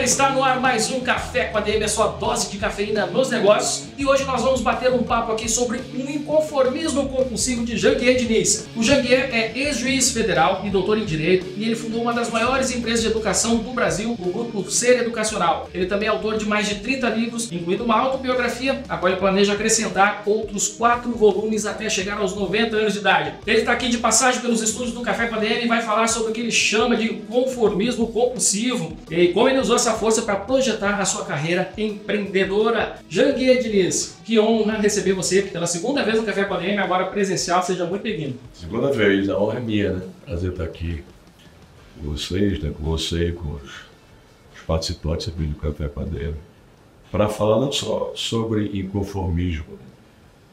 Galera, está no ar mais um Café com a DM, a sua dose de cafeína nos negócios. E hoje nós vamos bater um papo aqui sobre um inconformismo compulsivo de Janguier Diniz. O Janguier é ex-juiz federal e doutor em Direito e ele fundou uma das maiores empresas de educação do Brasil, o Grupo Ser Educacional. Ele também é autor de mais de 30 livros, incluindo uma autobiografia, a qual ele planeja acrescentar outros quatro volumes até chegar aos 90 anos de idade. Ele está aqui de passagem pelos estúdios do Café com e vai falar sobre o que ele chama de conformismo compulsivo e como ele usou essa força para projetar a sua carreira empreendedora. Janguier Diniz, que honra receber você pela segunda vez no Café com a DM, agora presencial. Seja muito bem-vindo. Segunda vez, a honra é minha, né? Prazer estar aqui com vocês, né? com você com os, participantes aqui do Café Padeiro, para falar não só sobre inconformismo, né?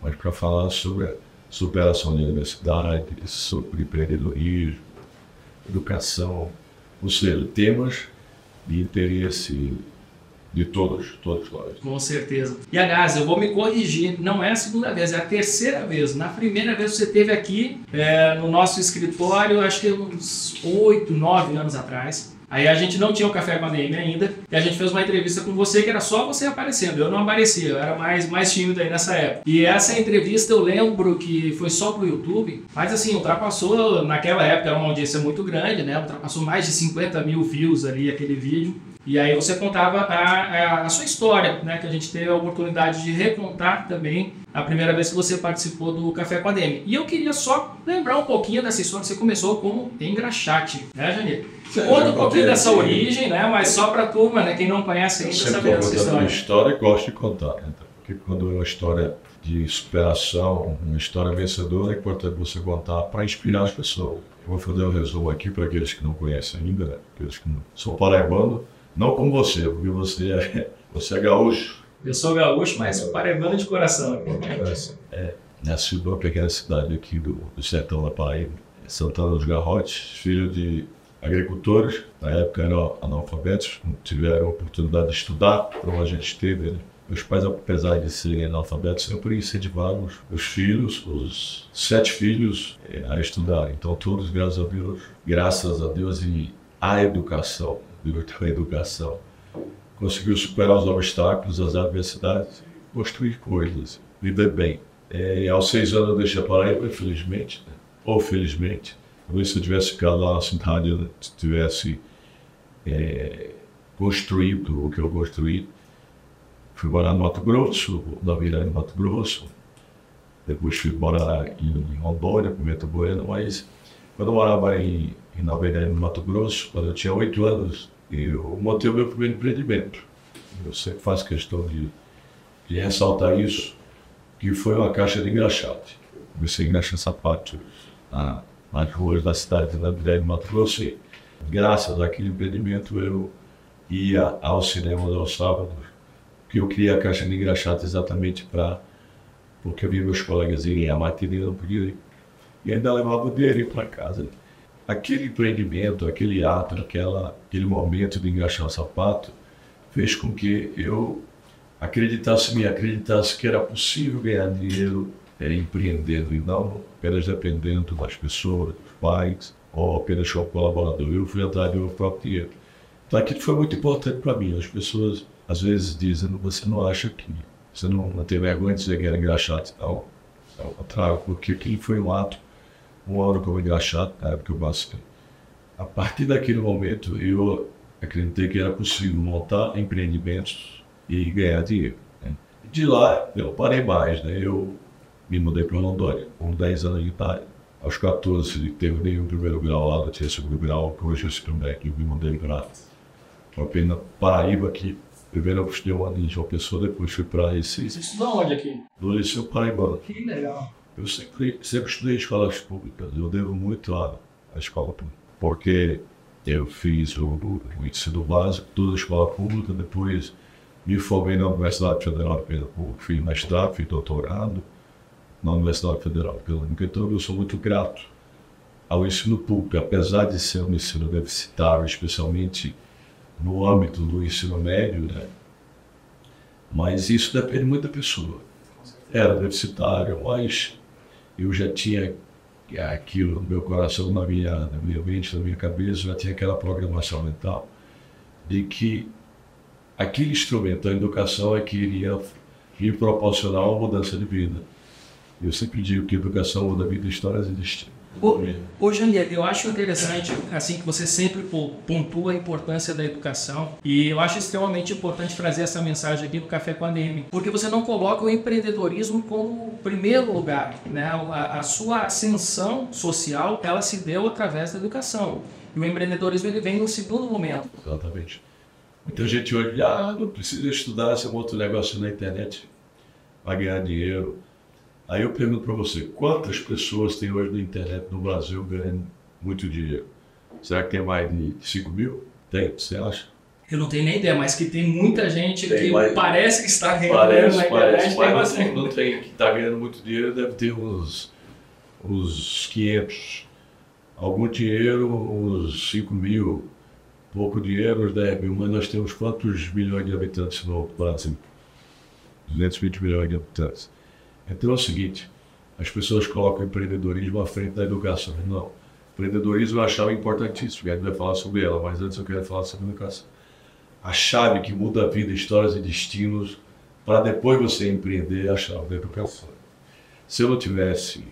mas para falar sobre a superação da universidade, sobre empreendedorismo, educação, ou seja, temas de interesse de todos, todos nós. Com certeza. E aliás, eu vou me corrigir, não é a segunda vez, é a terceira vez. Na primeira vez você esteve aqui é, no nosso escritório, acho que uns oito, nove anos atrás. Aí a gente não tinha o Café com a DM ainda, e a gente fez uma entrevista com você que era só você aparecendo. Eu não aparecia, eu era mais, mais tímido aí nessa época. E essa entrevista eu lembro que foi só pro YouTube, mas assim, ultrapassou, naquela época era uma audiência muito grande, né? Ultrapassou mais de 50 mil views ali aquele vídeo. E aí você contava a, a, a, sua história, né? Que a gente teve a oportunidade de recontar também a primeira vez que você participou do Café com a DM. E eu queria só lembrar um pouquinho dessa história. Você começou como engraxate, né, Janir? Conta um pouquinho dessa origem, né? Mas só para a turma, né? Quem não conhece ainda, saber essa história. Uma história e gosto de contar, né? Porque quando é uma história de superação, uma história vencedora, é importante você contar para inspirar as pessoas. Eu vou fazer um resumo aqui para aqueles que não conhecem ainda, né? aqueles que não são paraibano, não como você, porque você é, você é gaúcho. Eu sou gaúcho, mas sou paraibano de coração. É, nasci numa pequena cidade aqui do, do sertão da Paraíba, Santana dos Garrotes, filho de agricultores, na época eram analfabetos, não tiveram oportunidade de estudar, como a gente teve. Né? Meus pais, apesar de serem analfabetos, sempre incentivaram os, os filhos, os sete filhos, eh, a estudar. Então, todos, graças a Deus, graças a Deus e à educação, a educação, conseguiu superar os obstáculos, as adversidades, construir coisas, viver bem. É, aos seis anos eu deixei a Paraíba, infelizmente, né? ou felizmente. Talvez se eu tivesse ficado lá na cidade, eu tivesse é, construído o que eu construí. Fui morar no Mato Grosso, na Vila no Mato Grosso. Depois fui morar em, em Rondônia, Bueno, mas quando eu morava em, em no Mato Grosso, quando eu tinha oito anos, eu montei o meu primeiro empreendimento. Eu sempre faço questão de, de ressaltar isso, que foi uma caixa de engraxate. Comecei a engraxar sapatos na, nas ruas da cidade de Naveganha, no Mato Grosso. E, graças àquele empreendimento, eu ia ao cinema aos sábados, que eu criei a caixa de engraxate exatamente para... Porque eu vi meus colegas irem à matinê, não podia ir. E ainda levava o dinheiro para casa aquele empreendimento, aquele ato, aquela, aquele momento de engraxar o sapato, fez com que eu acreditasse, me acreditasse que era possível ganhar dinheiro é, empreendendo e não apenas dependendo das pessoas, dos pais, ou apenas como colaborador. Eu fui atrás do meu próprio dinheiro. Então aquilo foi muito importante para mim. As pessoas às vezes dizem, você não acha que, você não, não tem vergonha de dizer que era engraxado tal. Ao contrário, porque aquilo foi um ato um ano como engraxado, na época eu passei. A partir daquele momento, eu acreditei que era possível montar empreendimentos e ganhar dinheiro. Né? De lá, eu parei mais, né? Eu me mudei para Rondônia, com 10 anos de idade. Aos 14, terminei o primeiro grau lá, eu tinha segundo grau, que hoje eu sou médico, eu me mudei para apenas Paraíba, que primeiro eu estudei um ano em João Pessoa, depois fui para Recife. Você estudou onde aqui? No Liceu Paraibano. Que legal. Eu sempre, sempre estudei escolas públicas, eu devo muito à, à escola pública, porque eu fiz o, o ensino básico, toda a escola pública, depois Me formei na Universidade Federal de Pernambuco, fiz mestrado, fiz doutorado na Universidade Federal de Pernambuco. Então, eu sou muito grato ao ensino público, apesar de ser um ensino deficitário, especialmente no âmbito do ensino médio, né? Mas isso depende muito da pessoa. Era deficitário, mas eu já tinha aquilo no meu coração, na minha, na minha mente, na minha cabeça, já tinha aquela programação mental de que aquele instrumento, a educação, é que iria me proporcionar uma mudança de vida. Eu sempre digo que educação muda a vida, histórias e destino. Ô, ô Janiel, eu acho interessante assim que você sempre pontua a importância da educação e eu acho extremamente importante trazer essa mensagem aqui do Café com a Neme, porque você não coloca o empreendedorismo como primeiro lugar, né? A, a, sua ascensão social ela se deu através da educação e o empreendedorismo ele vem no segundo momento. Exatamente. Muita gente hoje, ah, não precisa estudar, esse é um outro negócio na internet, vai ganhar dinheiro Aí eu pergunto para você, quantas pessoas tem hoje na internet no Brasil ganhando muito dinheiro? Será que tem mais de 5 mil? Tem, você acha? Eu não tenho nem ideia, mas que tem muita gente tem, que mas, parece que está ganhando parece, na internet. Parece, tem não tem que está ganhando muito dinheiro, deve ter uns, uns 500. Algum dinheiro, uns 5 mil. Pouco dinheiro, uns 10 mil. Mas nós temos quantos milhões de habitantes no Brasil? 220 milhões de habitantes. Então é o seguinte, as pessoas colocam empreendedorismo à frente da educação. Não. Empreendedorismo eu achava importantíssimo, a gente vai falar sobre ela, mas antes eu quero falar sobre educação. A chave que muda a vida, histórias e destinos, para depois você empreender, é a chave da educação. Se eu não tivesse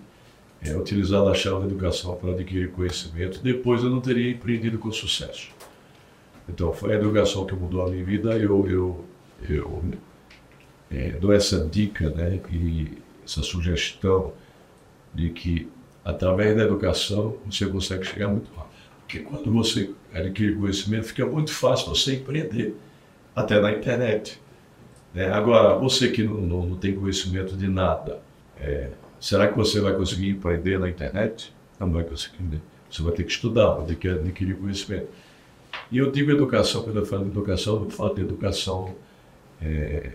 é, utilizado a chave da educação para adquirir conhecimento, depois eu não teria empreendido com sucesso. Então, foi a educação que mudou a minha vida. Eu, eu, eu é, dou essa dica, né, que essa sugestão de que através da educação você consegue chegar muito rápido. Porque quando você adquire conhecimento, fica muito fácil você empreender, até na internet. Né? Agora, você que não, não, não, tem conhecimento de nada, é, será que você vai conseguir empreender na internet? Não vai conseguir. Você vai ter que estudar, vai ter que adquirir conhecimento. E eu digo educação, quando eu falo de educação, eu falo de educação é,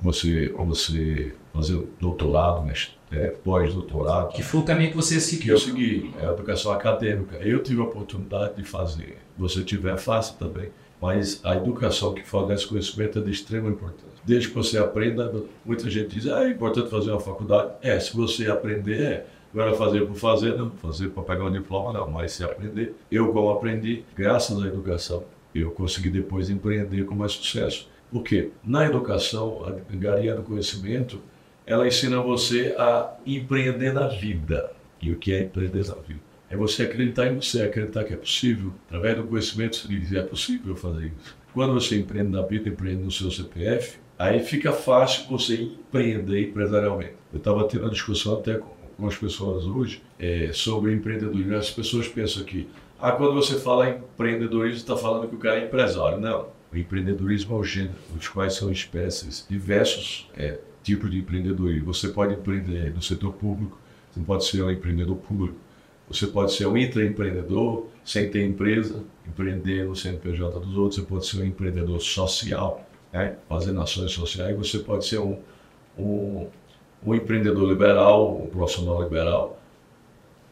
você, você fazer doutorado, é, pós-doutorado. Que foi o caminho que você seguiu. Que eu segui, é a educação acadêmica. Eu tive a oportunidade de fazer. Você tiver, faça também. Mas a educação que fornece conhecimento é de extrema importância. Desde que você aprenda, muita gente diz, ah, é importante fazer uma faculdade. É, se você aprender, é. Agora fazer por fazer, não. Fazer para pegar um diploma, não. Mas se aprender, eu como aprendi, graças à educação, eu consegui depois empreender com mais sucesso. Porque na educação, a garia do conhecimento, ela ensina você a empreender na vida. E o que é empreender na vida? É você acreditar em você, acreditar que é possível. Através do conhecimento, você diz, é possível fazer isso. Quando você empreende na vida, empreende no seu CPF, aí fica fácil você empreender empresarialmente. Eu estava tendo uma discussão até com, com as pessoas hoje é, sobre empreendedorismo. As pessoas pensam que, ah, quando você fala em empreendedorismo, está falando que o cara é empresário. Não. O empreendedorismo é gênero, os quais são espécies, diversos é, tipos de empreendedorismo. Você pode empreender no setor público, você pode ser um empreendedor público, você pode ser um intraempreendedor, sem ter empresa, empreender no CNPJ dos outros, você pode ser um empreendedor social, né, fazendo ações sociais, você pode ser um, um, um empreendedor liberal, um profissional liberal.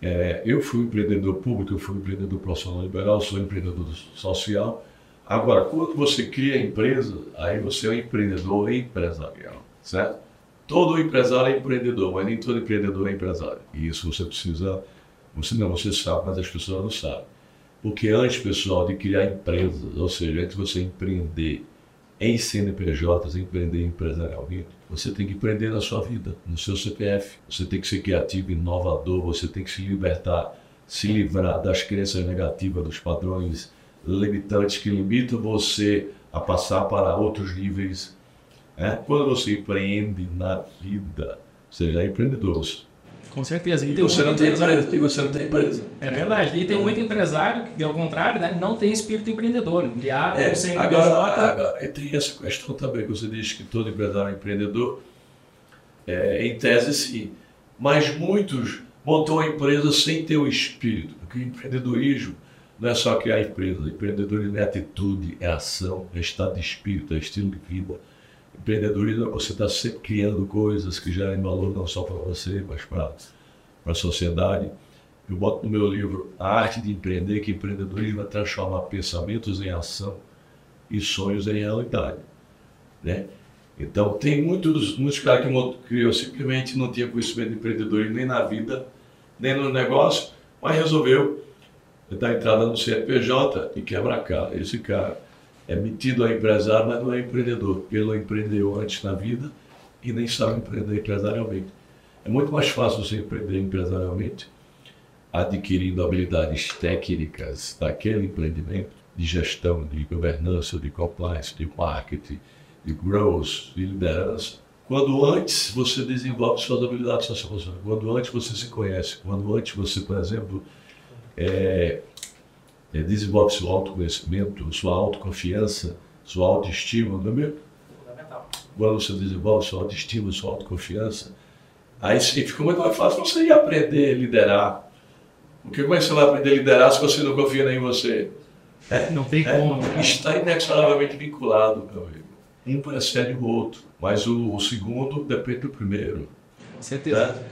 É, eu fui um empreendedor público, eu fui um empreendedor profissional liberal, sou um empreendedor social Agora, quando você cria empresa, aí você é um empreendedor empresarial, certo? Todo empresário é empreendedor, mas nem todo empreendedor é empresário. E isso você precisa, você não, você sabe, mas as pessoas não sabem. Porque antes, pessoal, de criar empresas, ou seja, antes de você empreender em CNPJs, empreender empresarialmente, você tem que empreender na sua vida, no seu CPF. Você tem que ser criativo, inovador, você tem que se libertar, se livrar das crenças negativas, dos padrões limitantes que limitam você a passar para outros níveis. Né? Quando você empreende na vida, você já é empreendedor. Com certeza. E, você não tem empresa, e você não tem empresa. É verdade. E tem muito empresário que, ao contrário, né, não tem espírito empreendedor. É, sem agora, agora, tem essa questão também que você diz que todo empresário é empreendedor. É, em tese, sim. Mas muitos montam a empresa sem ter o espírito. Porque o empreendedorismo não é só criar empresa. Empreendedorismo é atitude, é ação, é estado de espírito, é estilo de vida. Empreendedorismo é você estar tá sempre criando coisas que gerem valor não só para você, mas para a sociedade. Eu boto no meu livro A Arte de Empreender, que empreendedorismo é transformar pensamentos em ação e sonhos em realidade. Né? Então, tem muitos, muitos caras que criou simplesmente não tinha conhecimento de empreendedorismo nem na vida, nem no negócio, mas resolveu dar entrada no CNPJ e quebra a cara. Esse cara é metido a empresário, mas não é empreendedor, porque ele não empreendeu antes na vida e nem sabe empreender empresarialmente. É muito mais fácil você empreender empresarialmente adquirindo habilidades técnicas daquele empreendimento, de gestão, de governança, de compliance, de marketing, de growth, de liderança. Quando antes você desenvolve suas habilidades socioemocionais, quando antes você se conhece, quando antes você, por exemplo, é, é, desenvolve seu autoconhecimento, sua autoconfiança, sua autoestima, não é mesmo? Quando você desenvolve sua autoestima, sua autoconfiança, aí sim fica muito mais fácil você ir aprender a liderar. Porque como é que você vai aprender a liderar se você não confia nem em você? É, não tem é, como. Está inexoravelmente vinculado, meu amigo. Um precede o outro, mas o, o segundo depende do primeiro. Certeza. Tá?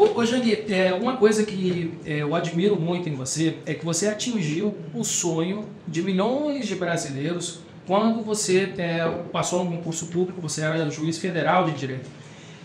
Ô, ô é, uma coisa que é, eu admiro muito em você é que você atingiu o sonho de milhões de brasileiros quando você é, passou no concurso público, você era juiz federal de direito.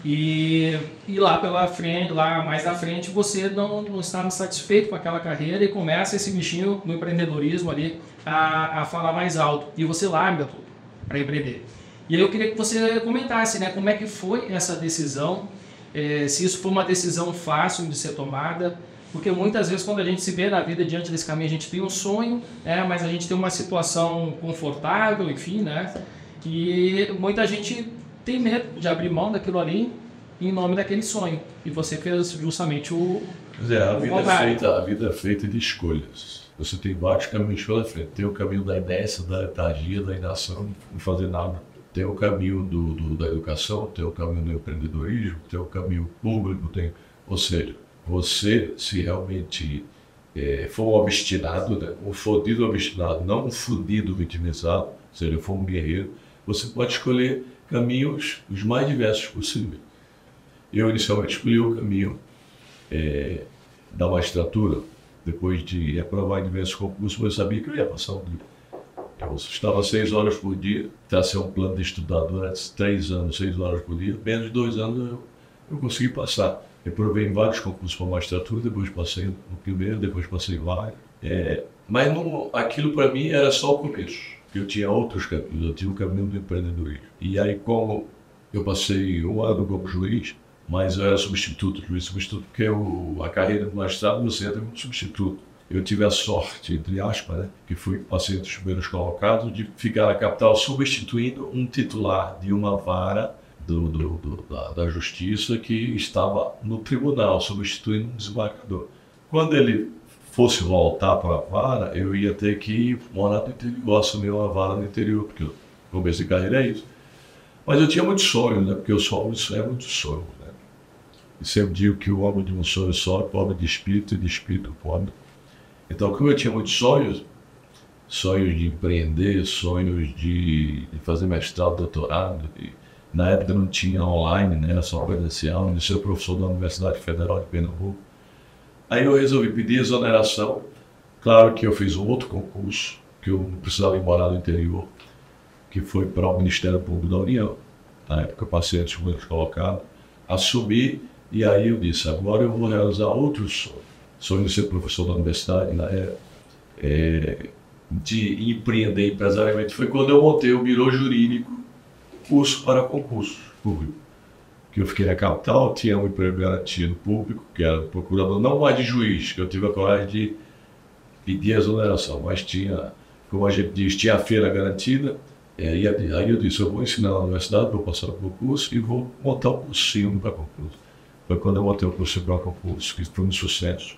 E, e lá pela frente, lá mais à frente, você não, não estava satisfeito com aquela carreira e começa esse bichinho no empreendedorismo ali a, a falar mais alto. E você larga tudo para empreender. E aí eu queria que você comentasse, né, como é que foi essa decisão é, se isso foi uma decisão fácil de ser tomada, porque muitas vezes quando a gente se vê na vida diante desse caminho, a gente tem um sonho, né, mas a gente tem uma situação confortável, enfim, né, e muita gente tem medo de abrir mão daquilo ali em nome daquele sonho. E você fez justamente o. é, a, vida é feita, a vida é feita de escolhas. Você tem vários caminhos pela frente. Tem o caminho da inércia, da letargia, da inação, não fazer nada tem o caminho do, do, da educação, tem o caminho do empreendedorismo, tem o caminho público, tem, ou seja, você se realmente é, for um obstinado, né, um fodido obstinado, não um fudido vitimizado, ou seja, for um guerreiro, você pode escolher caminhos os mais diversos possíveis. Eu inicialmente escolhi o caminho é, da magistratura, depois de aprovar diversos concursos, eu sabia que eu ia passar um livro eu estava seis horas por dia, até ser um plano de estudar durante três anos, seis horas por dia. Menos de dois anos eu, eu consegui passar. Eu provei em vários concursos para magistratura, depois passei no primeiro, depois passei vários. É, mas não, aquilo para mim era só o começo. Eu tinha outros caminhos, eu tinha o caminho do empreendedorismo. E aí, como eu passei um ano como juiz, mas eu era substituto, juiz substituto, porque eu, a carreira do magistrado você entra como substituto eu tive a sorte, entre aspas, né, que fui passei entre os primeiros colocados, de ficar na capital substituindo um titular de uma vara do, do, do, da, da, justiça que estava no tribunal, substituindo um desembargador. Quando ele fosse voltar para a vara, eu ia ter que morar no interior, assumir uma vara no interior, porque o começo de carreira é isso. Mas eu tinha muitos sonhos, né, porque eu sou homem é muito sonho. Né? E sempre digo que o homem de um sonho só é pobre de espírito e de espírito pobre então, como eu tinha muitos sonhos, sonhos de empreender, sonhos de, de fazer mestrado, doutorado, e, na época não tinha online, né, era só presencial, de ser professor da Universidade Federal de Pernambuco. Aí eu resolvi pedir exoneração. Claro que eu fiz um outro concurso, que eu não precisava ir morar no interior, que foi para o Ministério Público da União. Na época eu passei antes de colocado, assumi e aí eu disse, agora eu vou realizar outros sonhos sonho ser professor da universidade, né? é, é, de empreender empresarialmente, foi quando eu montei o Biro Jurídico, curso para concurso público. Que eu fiquei na capital, tinha um emprego garantido público, que era procurador, não mais de juiz, que eu tive a coragem de pedir exoneração, mas tinha, como a gente diz, tinha a feira garantida, é, e aí eu disse, eu vou ensinar na universidade, vou passar o concurso e vou montar um cursinho para concurso. Foi quando eu montei o curso para concurso, que foi um sucesso,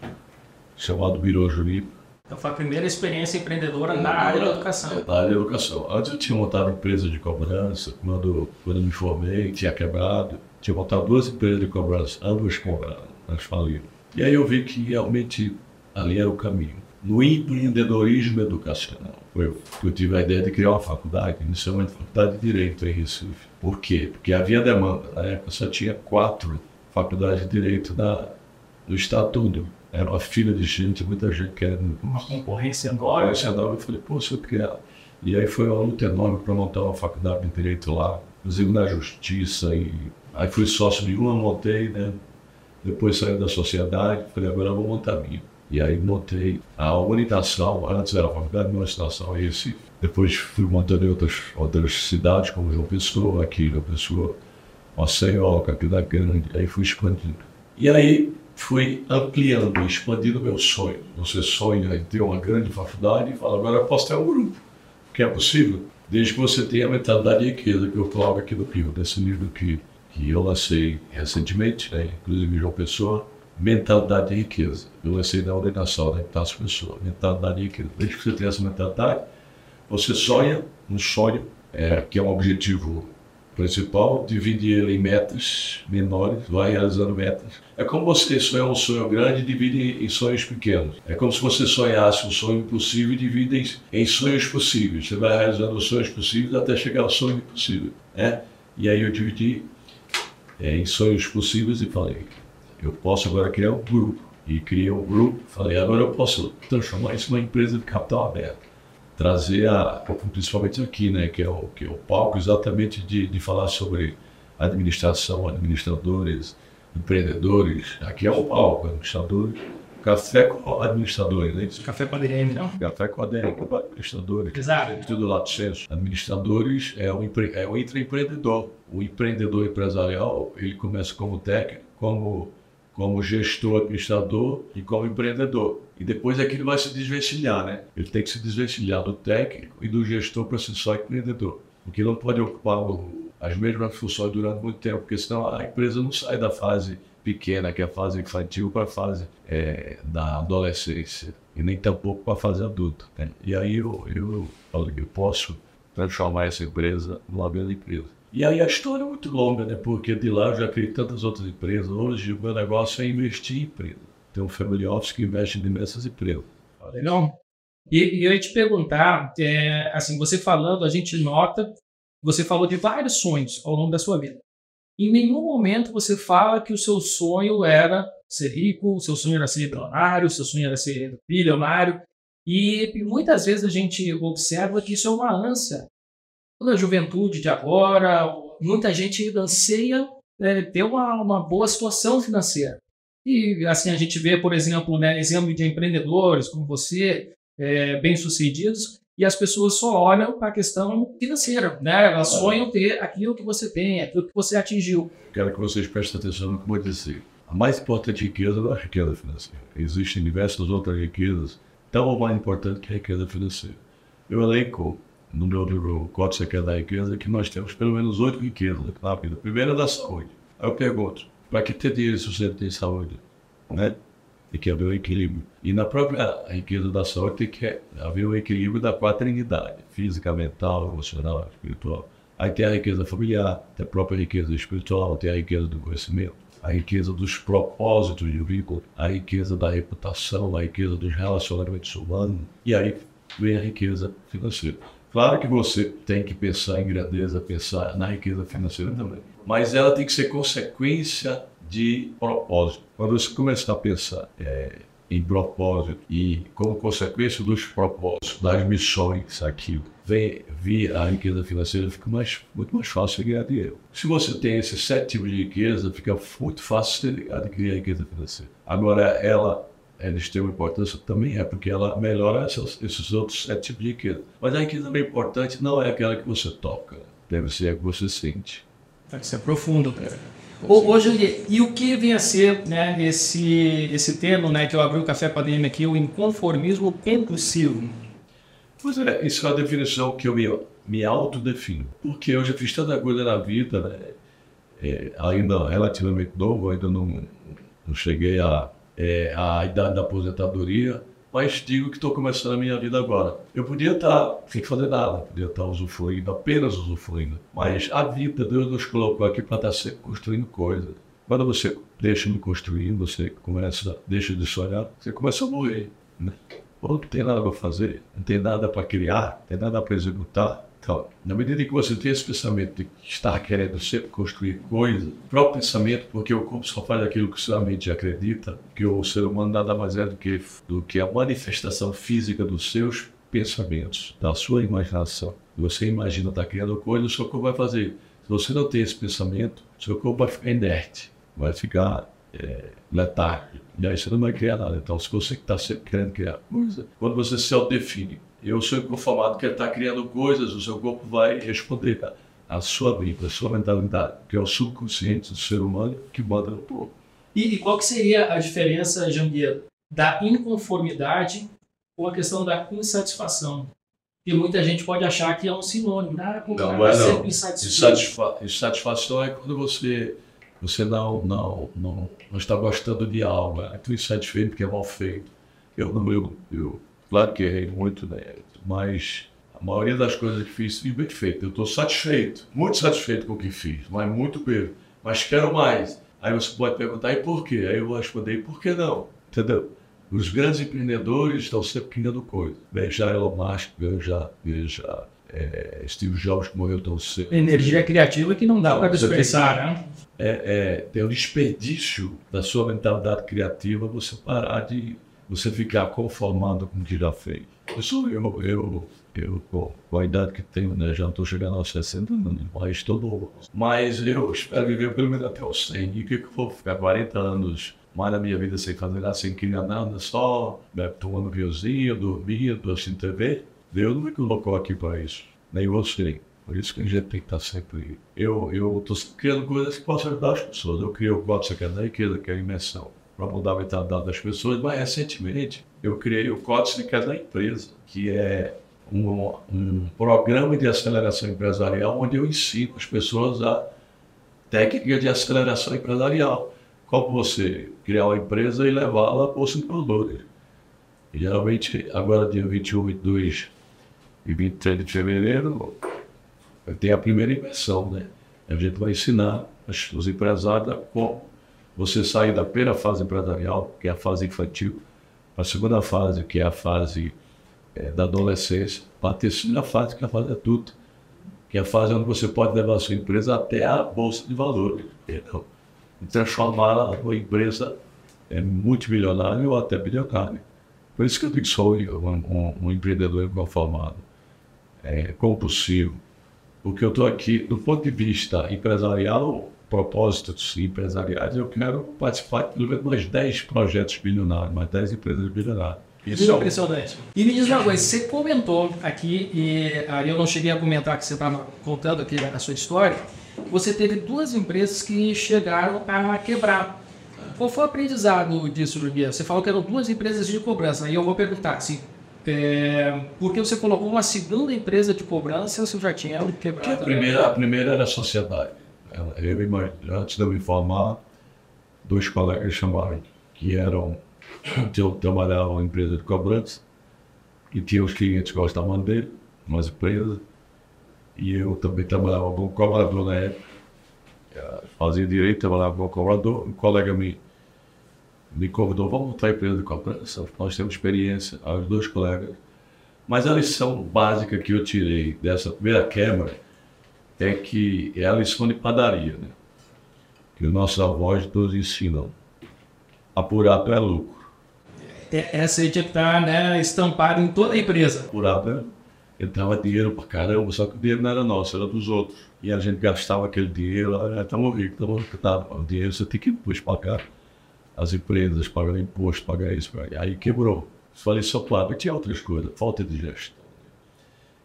chamado Biro Jurídico. Então foi a primeira experiência empreendedora na área da educação. Na área da educação. Antes eu tinha montado empresa de cobrança, quando, quando eu me formei, tinha quebrado. Tinha montado duas empresas de cobrança, ambas quebraram, elas faliram. E aí eu vi que realmente ali era o caminho. no empreendedorismo educacional. Foi que eu tive a ideia de criar uma faculdade, inicialmente faculdade de Direito em Recife. Por quê? Porque havia demanda. Na época só tinha quatro faculdades de Direito na, no estado todo. Era uma fila de gente, muita gente querendo. Uma concorrência Agora, enorme. esse andava, eu falei, pô, se eu criar. E aí foi uma luta enorme para montar uma faculdade de Direito lá, inclusive na Justiça. E aí fui sócio de uma, montei, né? Depois saí da sociedade, falei, agora eu vou montar a minha. E aí montei a Unitação, antes era a faculdade de Unitação em Recife. Depois fui montando em outras, outras cidades, como João Pessoa, aqui João Pessoa, Maceió, Campina Grande, aí fui expandindo. E aí fui ampliando, expandindo meu sonho. Você sonha em ter uma grande faculdade e fala, agora eu posso ter um grupo, que é possível, desde que você tenha a mentalidade de riqueza, que eu coloco aqui no Rio, desse livro que, que eu lancei recentemente, né, inclusive João Pessoa, Mentalidade de Riqueza. Eu lancei na ordenação da Epitácio Pessoa, Mentalidade de Riqueza. Desde que você tenha essa mentalidade, você sonha um sonho, é, que é um objetivo principal, divide ele em metas menores, vai realizando metas. É como você sonhar um sonho grande e divide em sonhos pequenos. É como se você sonhasse um sonho impossível e divide em, sonhos possíveis. Você vai realizando os sonhos possíveis até chegar ao sonho impossível. Né? E aí eu dividi é, em sonhos possíveis e falei, eu posso agora criar um grupo. E criei um grupo, falei, agora eu posso transformar isso numa empresa de capital aberto trazer a, principalmente aqui, né, que é o, que é o palco exatamente de, de falar sobre administração, administradores, empreendedores. Aqui é o palco, administradores, café com administradores, né? Café com ADM, não? Café com ADM, com administradores. Exato. Tudo lá do senso. Administradores é o, empre, é o intraempreendedor. O empreendedor empresarial, ele começa como técnico, como, como gestor, administrador e como empreendedor. E depois é que ele vai se desvencilhar, né? Ele tem que se desvencilhar do técnico e do gestor para ser só empreendedor. Porque não pode ocupar as mesmas funções durante muito tempo, porque senão a empresa não sai da fase pequena, que é a fase infantil, para a fase é, da adolescência. E nem tampouco para a fase adulta. Né? E aí eu, eu, eu posso transformar essa empresa numa grande empresa. E aí a história é muito longa, né? Porque de lá eu já criei tantas outras empresas. Hoje o meu negócio é investir em empresas. Tem um family office que investe em diversas empresas. Legal. E, e eu ia te perguntar, é, assim, você falando, a gente nota, você falou de vários sonhos ao longo da sua vida. Em nenhum momento você fala que o seu sonho era ser rico, o seu sonho era ser bilionário, o seu sonho era ser bilionário. E muitas vezes a gente observa que isso é uma ânsia. Toda a juventude de agora, muita gente anseia é, ter uma, uma boa situação financeira. E assim a gente vê, por exemplo, né, exemplo de empreendedores como você, é, bem-sucedidos, e as pessoas só olham para a questão financeira, né? Elas sonham ter aquilo que você tem, aquilo que você atingiu. Quero que vocês prestem atenção no que eu vou dizer. A mais importante riqueza não é a riqueza financeira. Existem diversas outras riquezas tão ou mais importantes que a riqueza financeira. Eu elenco no meu livro Você Quer da Riqueza que nós temos pelo menos oito riquezas na vida. A primeira é da saúde. Aí eu pergunto, para que ter dinheiro se você tem saúde? Né? Tem que haver um equilíbrio. E na própria riqueza da saúde tem que haver um equilíbrio da quaternidade, física, mental, emocional, espiritual. Aí tem a riqueza familiar, tem a própria riqueza espiritual, tem a riqueza do conhecimento, a riqueza dos propósitos de vínculo, a riqueza da reputação, a riqueza dos relacionamentos humanos, e aí vem a riqueza financeira. Claro que você tem que pensar em grandeza, pensar na riqueza financeira também, mas ela tem que ser consequência de propósito. Quando você começar a pensar é, em propósito e como consequência dos propósitos, das missões, aquilo, vem vir a riqueza financeira, fica mais, muito mais fácil ganhar dinheiro. Se você tem esses sete tipos de riqueza, fica muito fácil adquirir a riqueza financeira. Agora, ela eles têm uma importância também é porque ela melhora esses, esses outros sete tipos de riqueza. Mas a riqueza bem importante não é aquela que você toca, deve ser a que você sente. Isso é profundo. Hoje, e o que vem a ser né, esse, esse termo né, que eu abri o café a DM aqui, o inconformismo compulsivo? Pois é, isso é a definição que eu me, me autodefino. Porque eu já fiz tanta coisa na vida, né? É, ainda relativamente novo, ainda não, não cheguei à é, à idade da aposentadoria, mas digo que estou começando a minha vida agora. Eu podia estar sem fazer nada, podia estar usufruindo, apenas usufruindo, mas a vida, Deus nos colocou aqui para estar sempre construindo coisas. Quando você deixa de construir, você começa, deixa de sonhar, você começa a morrer. Né? Ou não tem nada para fazer, não tem nada para criar, não tem nada para executar. Então, na medida que você tem esse pensamento de estar querendo sempre construir coisas, o próprio pensamento, porque o corpo só faz aquilo que sua mente acredita, que o ser humano nada mais é do que, do que a manifestação física dos seus pensamentos, da sua imaginação. Você imagina estar criando coisas, o seu corpo vai fazer. Se você não tem esse pensamento, seu corpo vai ficar inerte, vai ficar é, letárgico. E aí você não vai criar nada. Então, se você está sempre querendo criar coisa, quando você se autodefine, eu sou inconformado que está criando coisas, o seu corpo vai responder a sua vida, a sua mentalidade, que é o subconsciente do ser humano que manda no corpo. E, e qual que seria a diferença, Janguia, da inconformidade com a questão da insatisfação? E muita gente pode achar que é um sinônimo. Ah, não, não é não. Insatisfa insatisfação é quando você você não, não, não, não está gostando de algo, é muito insatisfeito porque é mal feito. Eu não, eu, eu claro que errei muito, né? mas a maioria das coisas que fiz fui bem feito. Eu estou satisfeito, muito satisfeito com o que fiz, mas muito mesmo. Mas quero mais. Aí você pode perguntar, e por quê? Aí eu vou responder, e por que não? Entendeu? Os grandes empreendedores estão sempre criando coisas. Veja Elon Musk, veja, veja é, Steve Jobs que morreu tão cedo. Energia criativa que não dá para desperdiçar, né? É, é, tem o desperdício da sua mentalidade criativa você parar de você ficar conformado com o que já fez. Sou eu, eu, eu com, a idade que tenho, né, já estou chegando aos 60 anos, mas novo. Mas eu espero viver pelo menos até os 100. E o que, eu vou ficar 40 anos mais na minha vida sem fazer nada, sem criar nada, só né, tomando vinhozinho, dormindo, assistindo TV? Deus não me colocou aqui para isso, nem você. Por isso que a gente tem que estar sempre. Eu estou criando coisas que possam ajudar as pessoas. Eu criei o Código Secretário, que é a imersão, para mudar a mentalidade das pessoas. Mas recentemente eu criei o Código Secretário da Empresa, que é um, um programa de aceleração empresarial onde eu ensino as pessoas a técnica de aceleração empresarial. Como você criar uma empresa e levá-la para os. E, geralmente, agora dia 21, 22 e 23 de fevereiro, tem a primeira imersão, né? A gente vai ensinar os empresários como você sair da primeira fase empresarial, que é a fase infantil, para a segunda fase, que é a fase é, da adolescência, para a terceira fase, que é a fase adulta, que é a fase onde você pode levar a sua empresa até a bolsa de valores, entendeu? e transformá-la numa empresa é, multimilionária ou até bilionária. Por isso que eu digo que sou um, um, um empreendedor inconformado, é, compulsivo, porque eu estou aqui, do ponto de vista empresarial, propósitos empresariais, eu quero participar de pelo menos mais 10 projetos bilionários, mais 10 empresas bilionárias. Isso é impressionante. E me diz uma coisa, você comentou aqui, e aí eu não cheguei a comentar que você estava contando aqui a sua história, você teve duas empresas que chegaram a quebrar. Qual foi o aprendizado disso, Julia? Você falou que eram duas empresas de cobrança. Aí eu vou perguntar assim, é, porque você colocou uma segunda empresa de cobrança você já tinha quebrado? A primeira, a primeira era a sociedade. Eu, antes de eu me formar, dois colegas chamaram que eram eu trabalhava em empresa de cobrança e tinha os clientes que gostavam dele, umas empresas, e eu também trabalhava como cobrador na época. Fazia direito, trabalhava como cobrador. Um colega me, me convidou, vamos montar a empresa de cobrança. Nós temos experiência, os dois colegas. Mas a lição básica que eu tirei dessa primeira quebra é que é a lição de padaria, né? Que os nossos avós todos ensinam. Apurado é lucro. É, essa aí tinha que estar né, estampada em toda a empresa. Apurado é entrava dinheiro pra caramba, só que o dinheiro não era nosso, era dos outros. E a gente gastava aquele dinheiro, estamos ricos, estamos ricos, o dinheiro você tem que depois pagar as empresas, pagar imposto, pagar isso. Aí quebrou. Falei só claro, mas tinha outras coisas, falta de gestão.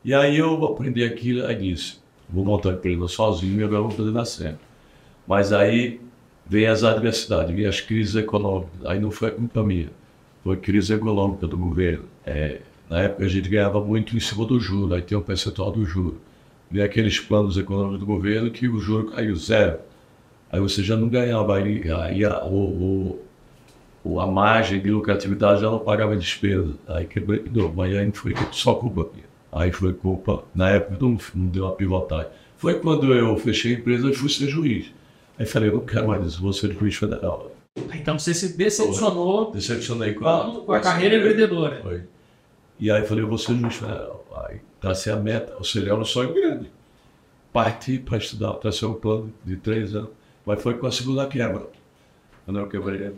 E aí eu aprendi aquilo e disse, vou montar a empresa sozinho e agora vou fazer cena. Mas aí vem as adversidades, vem as crises econômicas. Aí não foi culpa minha, foi crise econômica do governo. É, na época a gente ganhava muito em cima do juro, aí tem o percentual do juro. E aqueles planos econômicos do governo que o juro caiu zero. Aí você já não ganhava, aí, aí a, o, o, a margem de lucratividade já não pagava despesa. Aí quebrou, mas aí não foi só culpa minha. Aí foi culpa, na época não, não deu uma pivotagem. Foi quando eu fechei a empresa e fui ser juiz. Aí falei, eu não quero mais isso, vou ser juiz federal. Então você se decepcionou Decepcionei com a, com a carreira empreendedora. Foi. E aí eu falei, você juiz federal. Aí tracei a meta, ou seja, era um sonho grande. Parti para estudar, tracei um plano de três anos, mas foi com a segunda quebra. Eu não.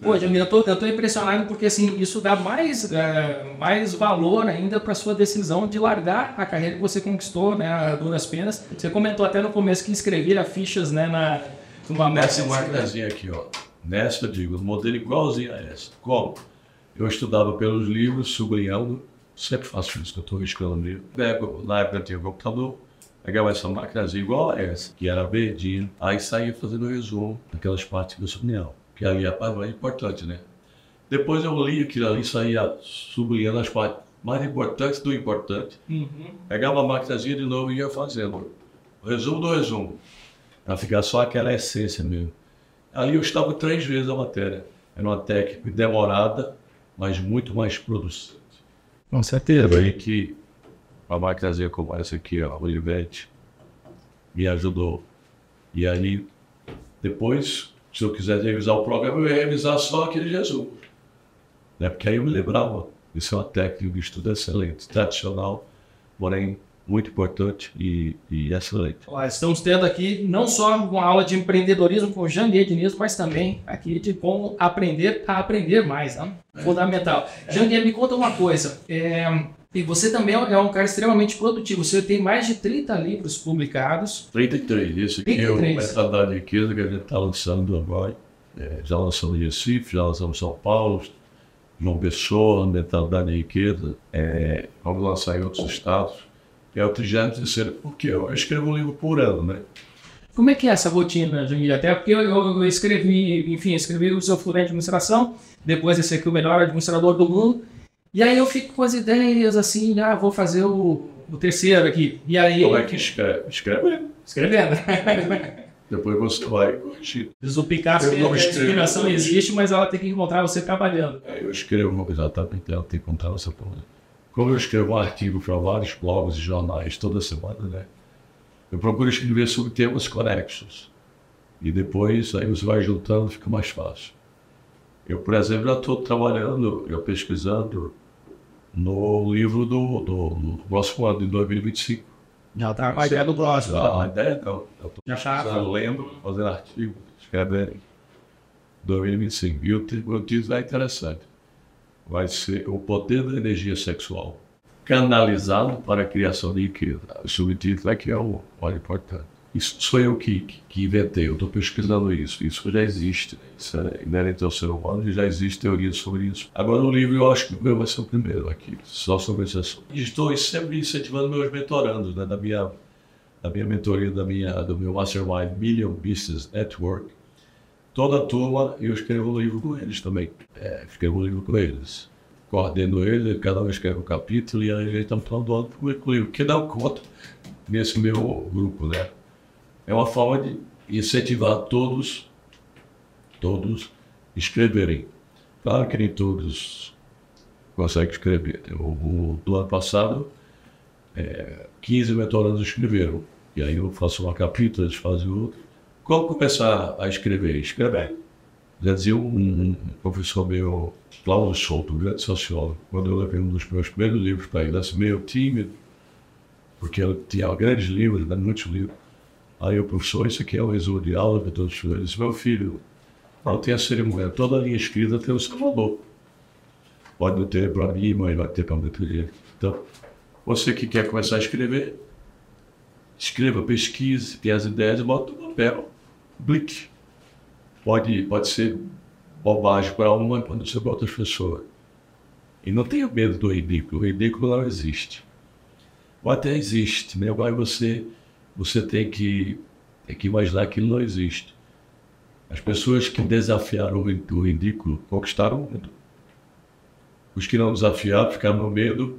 Pô, Jamil, eu tô, eu tô impressionado porque assim, isso dá mais, é, mais valor ainda para sua decisão de largar a carreira que você conquistou, né, a duras penas. Você comentou até no começo que escrevia fichas, né, na numa Nessa marcazinha aqui, ó. Nesta, digo, modelo igualzinho a essa. Como? Eu estudava pelos livros, sublinhando, sempre faço isso, que eu estou riscando livro. Pego, na época tinha computador, pegava essa máquinazinha igual a essa, que era verdinha, aí saía fazendo resumo daquelas partes que eu sublinhava, que ali é importante, né? Depois eu li aquilo ali, saía sublinhando as partes mais importantes do importante. Uhum. Pegava a máquinazinha de novo e ia fazendo. O resumo do resumo. Para ficar só aquela essência mesmo. Ali eu estava três vezes a matéria. Era uma técnica demorada, mas muito mais produzente. Com certeza. Aí que a máquina como essa aqui, ó, o Olivete, me ajudou. E aí, depois, se eu quisesse revisar o programa, eu ia revisar só aquele Jesus. Né? Porque aí eu me lembrava, isso é uma técnica de estudo excelente, tradicional, porém muito importante e, e excelente. Estamos tendo aqui não só uma aula de empreendedorismo com o Jandir Diniz, mas também aqui de como aprender a aprender mais, né? fundamental. Jandir, me conta uma coisa. É, e você também é um cara extremamente produtivo. Você tem mais de 30 livros publicados. 33, isso aqui 33. é o de Riqueza que a gente está lançando agora. É, já lançamos em Recife, já lançamos em São Paulo, João Pessoa, Mentalidade de Riqueza. É, vamos lançar em outros estados é o 33 porque eu escrevo um livro por ano, né? Como é que é essa rotina, Janguir? Até porque eu, eu, escrevi, enfim, escrevi o seu Fluente de Administração, depois esse aqui o melhor administrador do mundo, e aí eu fico com as ideias assim, ah, vou fazer o, o terceiro aqui. E aí... Como é que escreve? Escrevendo. Escrevendo. Depois você vai corrigir. Diz o Picasso que a inspiração existe, mas ela tem que encontrar você trabalhando. É, eu escrevo, exatamente, ela tem que encontrar você trabalhando. Como eu escrevo um artigo para vários blogs e jornais toda semana, né? Eu procuro escrever sobre temas conexos. E depois, aí você vai juntando, fica mais fácil. Eu, por exemplo, já estou trabalhando, eu pesquisando no livro do, do, do próximo ano, de 2025. Já está a ideia do próximo. A, a ideia não. Eu estou tá. lendo, fazendo artigo, escrevendo 2025. E o, o título é interessante vai ser o poder da energia sexual canalizado para a criação de riqueza. O subtítulo é que é o mais importante. Isso sou eu que, que inventei, eu estou pesquisando isso. Isso já existe, isso é inerente ao ser humano já existe teoria sobre isso. Agora, o livro eu acho que o meu vai ser o primeiro aqui, só sobre esse assunto. Estou sempre incentivando meus mentorandos, né, da minha, da minha mentoria, da minha, do meu Mastermind Million Business Network toda a turma, eu escrevo um livro com eles também. É, escrevo um livro com eles. Coordeno eles, cada um escreve um capítulo e aí a gente está falando do ano o livro, que dá conta nesse meu grupo, né? É uma forma de incentivar todos, todos escreverem. Claro que nem todos conseguem escrever. O, o do ano passado, é, 15 mentorandos escreveram. E aí eu faço um capítulo, eles fazem outro. Como começar a escrever? Escrever. Já dizia um, um professor meu, Cláudio Souto, um grande sociólogo, quando eu levei um dos meus primeiros livros para ele, assim, meio tímido, porque ele tinha grandes livros, né, muitos livros. Aí o professor, isso aqui é um resumo de aula que todos os disse, meu filho, não tem a cerimônia, toda a linha escrita tem o seu valor. Pode não ter para mim, mas vai ter para muita gente. Então, você que quer começar a escrever, escreva, pesquise, tenha as ideias bota no papel publique. Pode, pode ser bobagem para uma, pode ser para outras pessoas. E não tenha medo do ridículo. O ridículo não existe. Ou até existe, né? Você, você tem que, tem que imaginar que ele não existe. As pessoas que desafiaram o ridículo conquistaram o mundo. Os que não desafiaram ficaram no medo.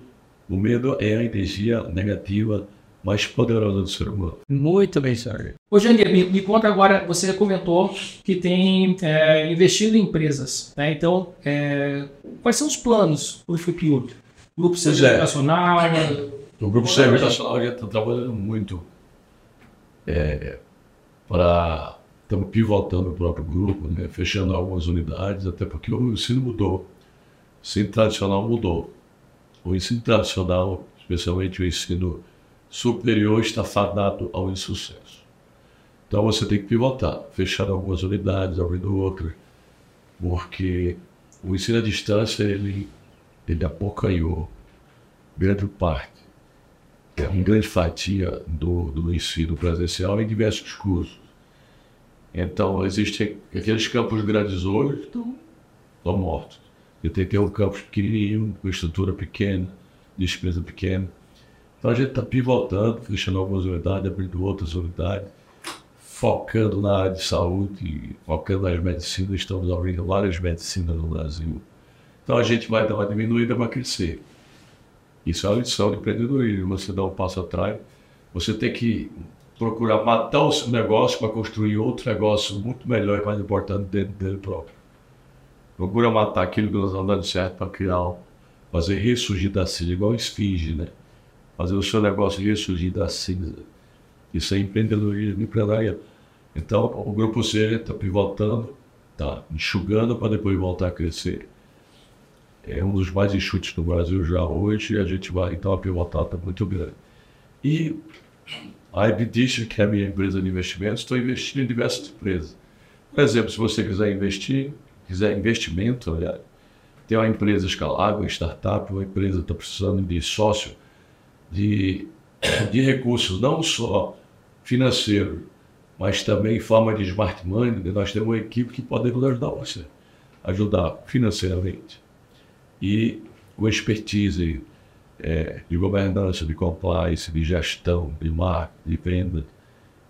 O medo é a energia negativa mais poderosa do ser humano. Muito bem, senhor. Ô, Jandir, me, me, conta agora, você comentou que tem é, investido em empresas, né? Então, é, quais são os planos do FIPIUD? Grupo Serviço é. Nacional? O Grupo Serviço Nacional já está trabalhando muito é, para... Estamos pivotando o próprio grupo, né? fechando algumas unidades, até porque o ensino mudou. O ensino tradicional mudou. o ensino tradicional, especialmente o ensino superior, está fadado ao insucesso. Então você tem que pivotar, fechar algumas unidades, abrindo outras, porque o ensino à distância ele, ele apocanhou grande parte, é uma grande fatia do, do ensino presencial em diversos cursos. Então, existem aqueles campos grandes hoje estão, estão mortos. Eu tenho que ter um campus pequenininho, com estrutura pequena, despesa pequena. Então, a gente está pivotando, fechando algumas unidades, abrindo outras unidades, focando na área de saúde, focando nas medicinas. Estamos abrindo várias medicinas no Brasil. Então, a gente vai dar uma diminuída para crescer. Isso é uma lição de empreendedorismo. Você dá um passo atrás, você tem que procurar matar o seu negócio para construir outro negócio muito melhor e mais importante dentro dele próprio. Procura matar aquilo que não está dando certo para criar, fazer ressurgir da cinza, igual esfinge, né? Fazer o seu negócio ressurgir da cinza. Isso é empreendedorismo, empreendedorismo. Então, o Grupo C está pivotando, está enxugando para depois voltar a crescer. É um dos mais enxutos no Brasil já hoje e a gente vai, então, a pivotada muito grande. E a Ebdition, que é a minha empresa de investimentos, estou investindo em diversas empresas. Por exemplo, se você quiser investir, quiser investimento, aliás, tem uma empresa escalável, uma startup, uma empresa está precisando de sócio, de, de recursos, não só financeiros, mas também em forma de smart money, nós temos uma equipe que pode ajudar você, ajudar financeiramente. E com expertise é, de governança, de compliance, de gestão, de marketing, de venda,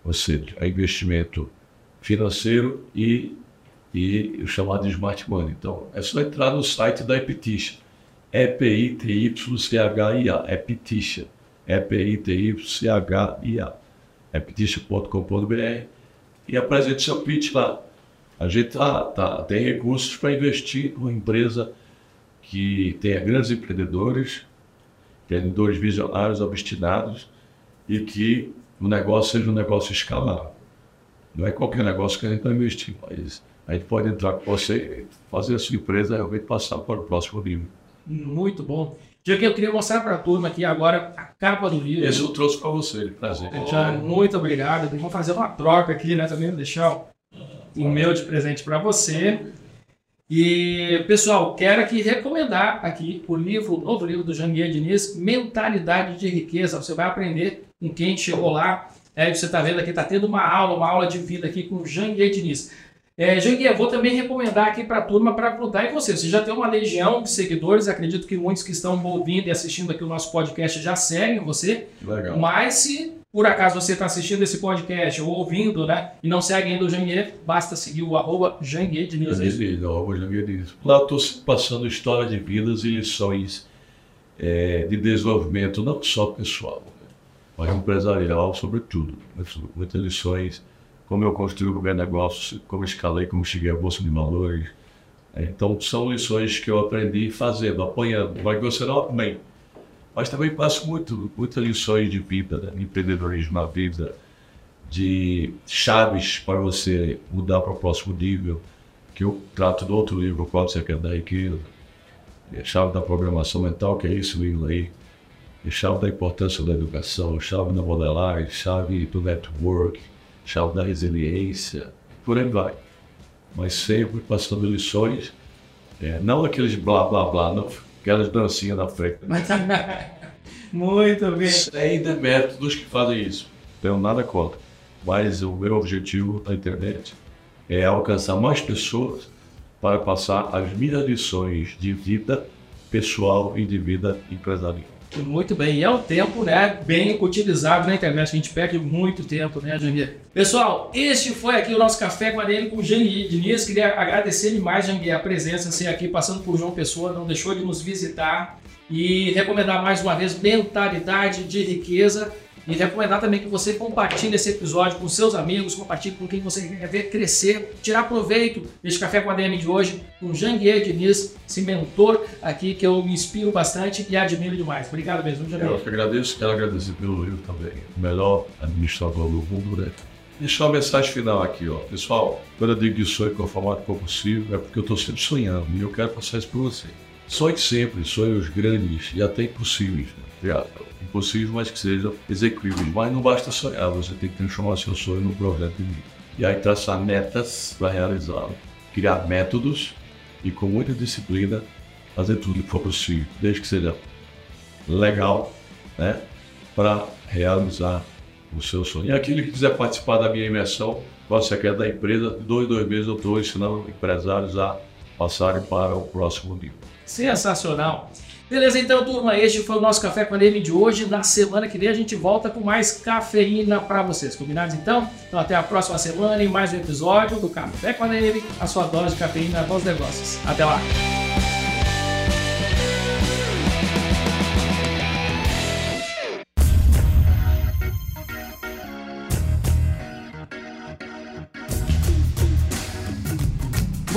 ou seja, é investimento financeiro e, e o chamado Smart Money. Então, é só entrar no site da Epiticha, E-P-I-T-Y-C-H-I-A, Epiticha, E-P-I-T-Y-C-H-I-A, epiticha.com.br e apresente seu pitch lá. A gente tá, tá, tem recursos para investir numa empresa que tenha grandes empreendedores, empreendedores visionários, obstinados e que o negócio seja um negócio escalável. Não é qualquer negócio que a gente vai investir, mas a gente pode entrar com você e fazer a sua empresa realmente passar para o próximo nível. Muito bom. Que eu queria mostrar para a turma aqui agora a capa do livro. Esse eu trouxe para você, prazer. Já, muito obrigado. Vamos fazer uma troca aqui, né? Também deixar o meu de presente para você. E, pessoal, quero aqui recomendar aqui o livro, o novo livro do Janguier Diniz, Mentalidade de Riqueza. Você vai aprender com quem chegou lá. É, você está vendo aqui, está tendo uma aula, uma aula de vida aqui com o Janguier Diniz. É, Janguier, vou também recomendar aqui para a turma para perguntar em você. Você já tem uma legião de seguidores, acredito que muitos que estão ouvindo e assistindo aqui o nosso podcast já seguem você. Legal. Mas se por acaso você está assistindo esse podcast ou ouvindo, né, e não segue ainda o Janguier, basta seguir o arroba Janguier. Diniz, arroba Janguier. Lá estou passando história de vidas e lições é, de desenvolvimento, não só pessoal, né, mas empresarial, sobretudo. Muitas lições, como eu construí o meu negócio, como escalei, como cheguei à Bolsa de Valores. Então, são lições que eu aprendi fazendo, apanhando. Que você não também mas também passo muito, muitas lições de vida, né? de empreendedorismo na vida, de chaves para você mudar para o próximo nível, que eu trato do outro livro, qual você quer dar aqui, chave da programação mental, que é esse livro aí, chave da importância da educação, chave da modelagem, chave do network, chave da resiliência, por aí vai. Mas sempre passando lições, é, não aqueles blá blá blá, não aquelas dancinhas na frente. Mas, muito bem. Isso é demérito dos que fazem isso. Não tenho nada contra. Mas o meu objetivo na internet é alcançar mais pessoas para passar as minhas lições de vida pessoal e de vida empresarial. Muito bem, e é um tempo né, bem utilizado na internet, a gente perde muito tempo, né, Janguier? Pessoal, este foi aqui o nosso Café com a dele com o Janguier Diniz. Queria agradecer demais, Janguier, a presença, ser aqui passando por João Pessoa, não deixou de nos visitar e recomendar mais uma vez mentalidade de riqueza e recomendar também que você compartilhe esse episódio com seus amigos, compartilhe com quem você quer ver crescer, tirar proveito desse Café com a DM de hoje, com Janguier Diniz, esse mentor aqui que eu me inspiro bastante e admiro demais. Obrigado mesmo, Janguier. Eu que agradeço, quero agradecer pelo livro também. O melhor administrador do mundo, né? Deixar uma mensagem final aqui, ó. Pessoal, quando eu digo que sonho com o formato for possível, é porque eu estou sempre sonhando e eu quero passar isso para você. sonhe sempre, sonhos grandes e até impossíveis. Né? Impossíveis, mas que sejam executíveis. Mas não basta sonhar, você tem que transformar seu sonho num projeto de vida. E aí traçar metas para realizá-lo. Criar métodos e com muita disciplina fazer tudo que for possível, desde que seja legal, né? Para realizar o seu sonho. E aquele que quiser participar da minha imersão, qual secreto da empresa, dois, dois meses eu estou ensinando empresários a passarem para o próximo nível. Sensacional! Beleza, então, turma, este foi o nosso Café com a DM de hoje. Na semana que vem a gente volta com mais cafeína para vocês. Combinados então? Então, até a próxima semana em mais um episódio do Café com a DM, a sua dose de cafeína para os negócios. Até lá!